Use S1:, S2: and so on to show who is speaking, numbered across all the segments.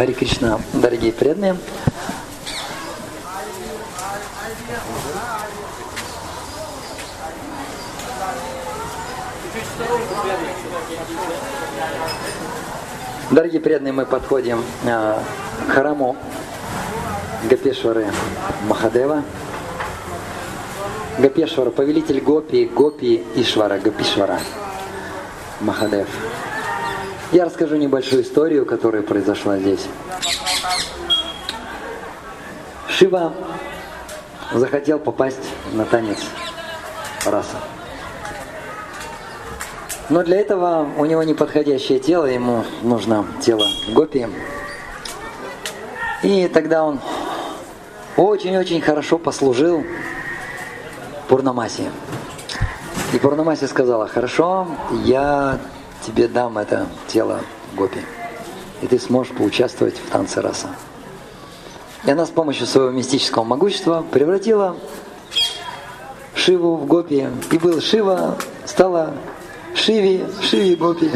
S1: Хари Кришна, дорогие преданные. Дорогие преданные, мы подходим а, к храму Гапешвары Махадева. Гапешвара, повелитель Гопи, Гопи Ишвара, Гапишвара Махадев. Я расскажу небольшую историю, которая произошла здесь. Шива захотел попасть на танец раса. Но для этого у него неподходящее тело, ему нужно тело гопи. И тогда он очень-очень хорошо послужил Пурнамаси. И Пурнамаси сказала, хорошо, я тебе дам это тело гопи. И ты сможешь поучаствовать в танце раса. И она с помощью своего мистического могущества превратила Шиву в гопи. И был Шива, стала Шиви, Шиви Гопи.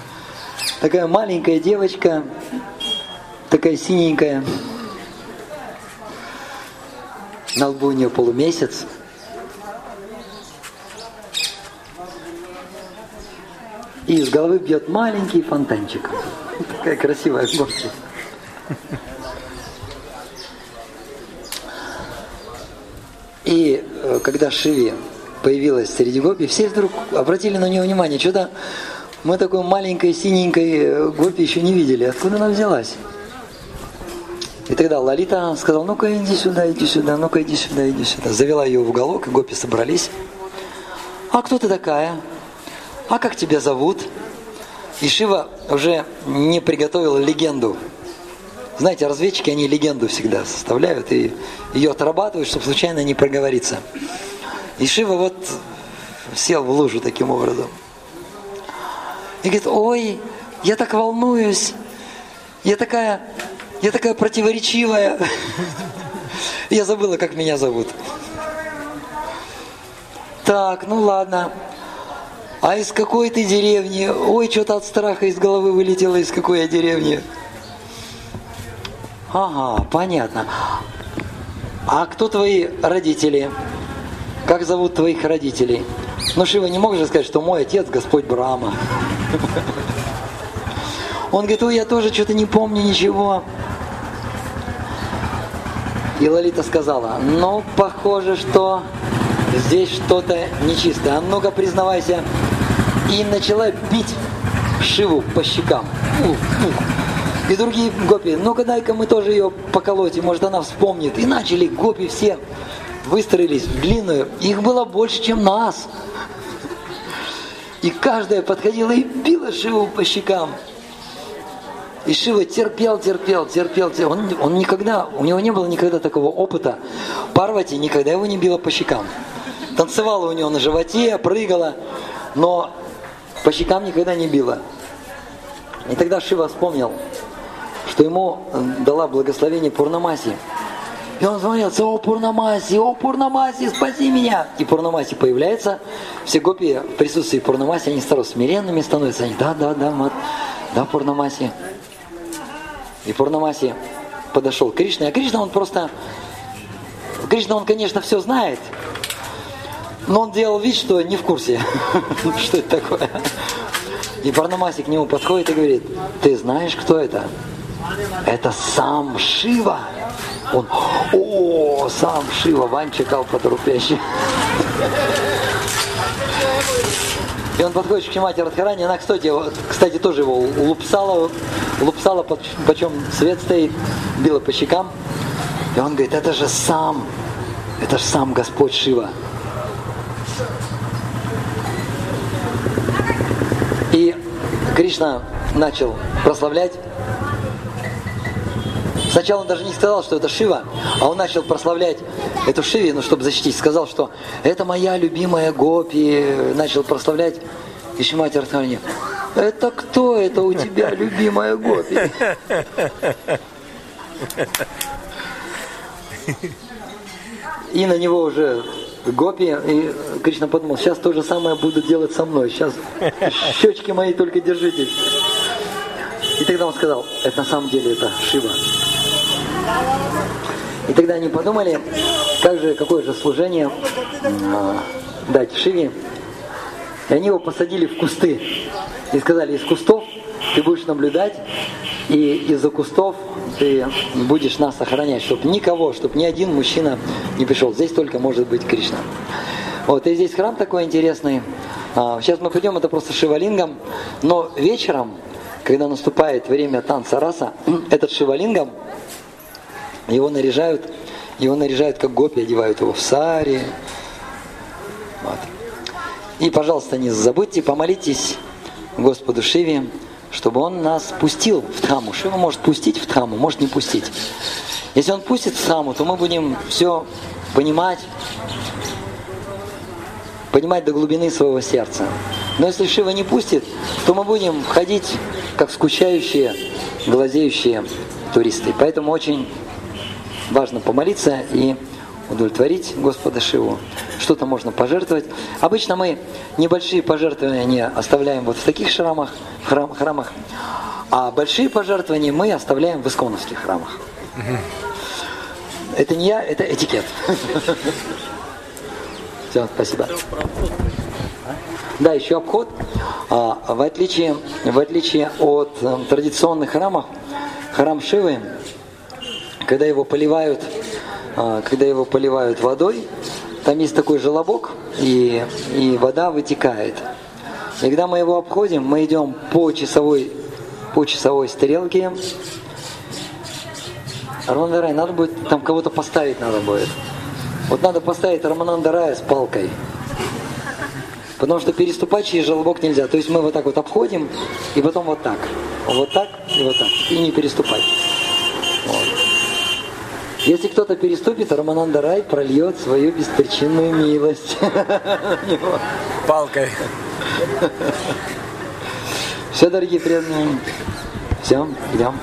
S1: Такая маленькая девочка, такая синенькая. На лбу у нее полумесяц. И из головы бьет маленький фонтанчик. Такая красивая гопи. И э, когда Шиви появилась среди гопи, все вдруг обратили на нее внимание. Что-то мы такой маленькой синенькой э, гопи еще не видели. Откуда она взялась? И тогда Лалита сказала, ну-ка иди сюда, иди сюда, ну-ка иди сюда, иди сюда. Завела ее в уголок, и гопи собрались. А кто ты такая? А как тебя зовут? И Шива уже не приготовила легенду. Знаете, разведчики, они легенду всегда составляют и ее отрабатывают, чтобы случайно не проговориться. И Шива вот сел в лужу таким образом. И говорит, ой, я так волнуюсь, я такая, я такая противоречивая. Я забыла, как меня зовут. Так, ну ладно. А из какой ты деревни? Ой, что-то от страха из головы вылетело, из какой я деревни. Ага, понятно. А кто твои родители? Как зовут твоих родителей? Ну, Шива не мог же сказать, что мой отец Господь Брама. Он говорит, ой, я тоже что-то не помню ничего. И Лолита сказала, ну, похоже, что здесь что-то нечистое. А ну-ка, признавайся. И начала бить Шиву по щекам. И другие гопи, ну-ка дай-ка мы тоже ее поколотим, может она вспомнит. И начали гопи все выстроились в длинную, их было больше, чем нас. И каждая подходила и била Шиву по щекам. И Шива терпел, терпел, терпел, терпел. Он, он никогда, у него не было никогда такого опыта. Парвати никогда его не била по щекам. Танцевала у него на животе, прыгала, но по щекам никогда не била. И тогда Шива вспомнил, что ему дала благословение Пурнамаси. И он звонит, о Пурнамаси, о Пурнамаси, спаси меня. И Пурнамаси появляется, все гопи в присутствии Пурнамаси, они сразу смиренными становятся. Они, да, да, да, мат, да, Пурнамаси. И Пурнамаси подошел к Кришне, а Кришна он просто, Кришна он, конечно, все знает, но он делал вид, что не в курсе, что это такое. И Парнамаси к нему подходит и говорит, ты знаешь, кто это? Это сам Шива. Он, о, сам Шива, Ванча Калпатрупящий. И он подходит к Шимате Радхарани, она, кстати, кстати, тоже его лупсала, лупсала, почем свет стоит, била по щекам. И он говорит, это же сам, это же сам Господь Шива. И Кришна начал прославлять Сначала он даже не сказал, что это Шива, а он начал прославлять эту Шиви, ну, чтобы защитить. Сказал, что это моя любимая Гопи. Начал прославлять Ишимати Радхарани. Это кто это у тебя, любимая Гопи? И на него уже Гопи, и Кришна подумал, сейчас то же самое будут делать со мной. Сейчас щечки мои только держитесь. И тогда он сказал, это на самом деле это Шива. И тогда они подумали, как же, какое же служение а, дать Шиве. И они его посадили в кусты. И сказали, из кустов ты будешь наблюдать, и из-за кустов ты будешь нас охранять, чтобы никого, чтобы ни один мужчина не пришел. Здесь только может быть Кришна. Вот, и здесь храм такой интересный. А, сейчас мы пойдем, это просто шивалингом, но вечером, когда наступает время танца раса, этот шивалингом, его наряжают, его наряжают как гопи, одевают его в сари. Вот. И, пожалуйста, не забудьте, помолитесь Господу Шиве, чтобы он нас пустил в Дхаму. Шива может пустить в Дхаму, может не пустить. Если он пустит в Дхаму, то мы будем все понимать, понимать до глубины своего сердца. Но если Шива не пустит, то мы будем ходить как скучающие, глазеющие туристы. Поэтому очень важно помолиться и удовлетворить Господа Шиву. Что-то можно пожертвовать. Обычно мы небольшие пожертвования оставляем вот в таких храмах, храм, храмах, а большие пожертвования мы оставляем в исконовских храмах. Это не я, это этикет. Все, спасибо. Да, еще обход. А, в, отличие, в отличие от э, традиционных храмов, храм Шивы, когда его поливают, когда его поливают водой, там есть такой желобок, и, и вода вытекает. И когда мы его обходим, мы идем по часовой, по часовой стрелке. Роман Рай, надо будет, там кого-то поставить надо будет. Вот надо поставить Романанда Рая с палкой. Потому что переступать через желобок нельзя. То есть мы вот так вот обходим, и потом вот так. Вот так и вот так. И не переступать. Если кто-то переступит, Романанда Рай прольет свою беспричинную милость.
S2: Палкой.
S1: Все, дорогие преданные. Все, идем.